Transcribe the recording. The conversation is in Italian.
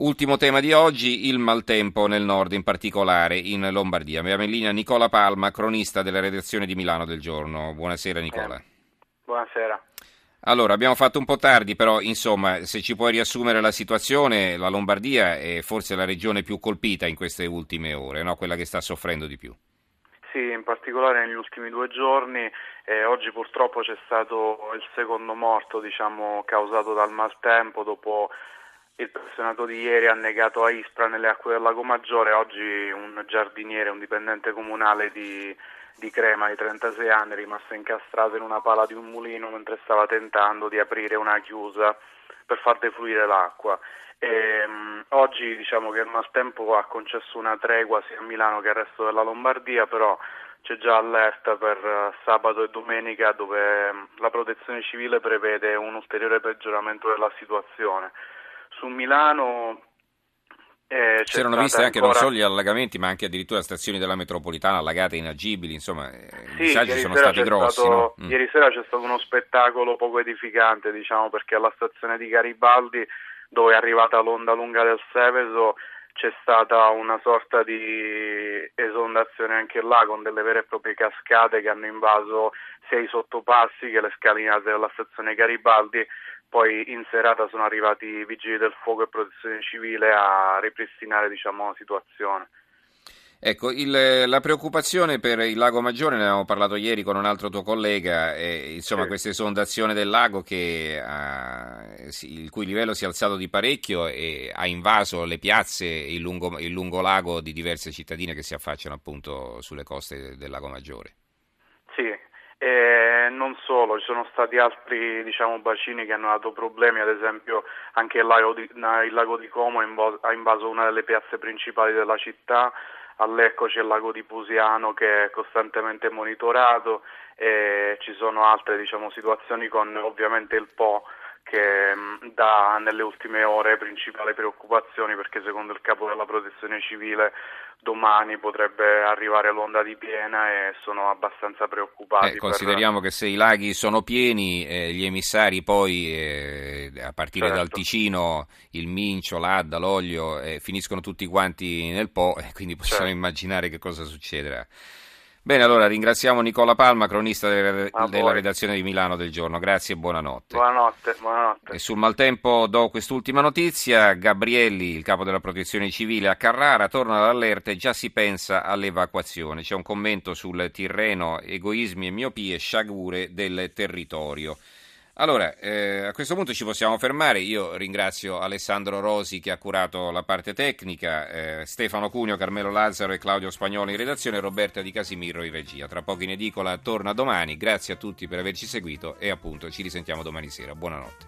Ultimo tema di oggi, il maltempo nel nord, in particolare in Lombardia. Abbiamo in linea Nicola Palma, cronista della redazione di Milano del Giorno. Buonasera Nicola. Eh, buonasera. Allora, abbiamo fatto un po' tardi, però insomma, se ci puoi riassumere la situazione, la Lombardia è forse la regione più colpita in queste ultime ore, no? quella che sta soffrendo di più. Sì, in particolare negli ultimi due giorni. Eh, oggi purtroppo c'è stato il secondo morto diciamo, causato dal maltempo dopo il pensionato di ieri ha negato a Ispra nelle acque del Lago Maggiore, oggi un giardiniere, un dipendente comunale di, di Crema di 36 anni è rimasto incastrato in una pala di un mulino mentre stava tentando di aprire una chiusa per far defluire l'acqua. E, um, oggi diciamo che il maltempo ha concesso una tregua sia a Milano che al resto della Lombardia, però c'è già allerta per uh, sabato e domenica dove um, la protezione civile prevede un ulteriore peggioramento della situazione. Su Milano eh, si erano viste anche ancora... non solo gli allagamenti, ma anche addirittura stazioni della metropolitana allagate inagibili, insomma, eh, sì, i disagi sono stati grossi. Stato, no? mm. Ieri sera c'è stato uno spettacolo poco edificante, diciamo, perché alla stazione di Garibaldi, dove è arrivata l'onda lunga del Seveso, c'è stata una sorta di esondazione anche là con delle vere e proprie cascate che hanno invaso sia i sottopassi che le scalinate della stazione Garibaldi poi in serata sono arrivati i vigili del fuoco e protezione civile a ripristinare diciamo, la situazione. Ecco, il, la preoccupazione per il lago Maggiore, ne avevamo parlato ieri con un altro tuo collega, eh, insomma sì. questa esondazione del lago che, uh, il cui livello si è alzato di parecchio e ha invaso le piazze e il lungo, il lungo lago di diverse cittadine che si affacciano appunto sulle coste del lago Maggiore. Sì, e non ci sono stati altri diciamo, bacini che hanno dato problemi, ad esempio anche il lago di, il lago di Como ha invaso una delle piazze principali della città, a Lecco c'è il lago di Pusiano che è costantemente monitorato e ci sono altre diciamo, situazioni con ovviamente il Po dà nelle ultime ore principali preoccupazioni perché secondo il capo della protezione civile domani potrebbe arrivare l'onda di piena e sono abbastanza preoccupati. Eh, consideriamo per... che se i laghi sono pieni, eh, gli emissari poi eh, a partire certo. dal Ticino, il Mincio, l'Adda, l'Olio eh, finiscono tutti quanti nel Po e quindi possiamo certo. immaginare che cosa succederà. Bene, allora ringraziamo Nicola Palma, cronista della, della redazione di Milano del giorno. Grazie e buonanotte. Buonanotte, buonanotte. E sul maltempo do quest'ultima notizia. Gabrielli, il capo della protezione civile a Carrara, torna all'allerta e già si pensa all'evacuazione. C'è un commento sul Tirreno, egoismi e miopie, sciagure del territorio. Allora, eh, a questo punto ci possiamo fermare. Io ringrazio Alessandro Rosi che ha curato la parte tecnica, eh, Stefano Cunio, Carmelo Lazzaro e Claudio Spagnolo in redazione e Roberta Di Casimiro in regia. Tra poco in edicola torna domani. Grazie a tutti per averci seguito e appunto ci risentiamo domani sera. Buonanotte.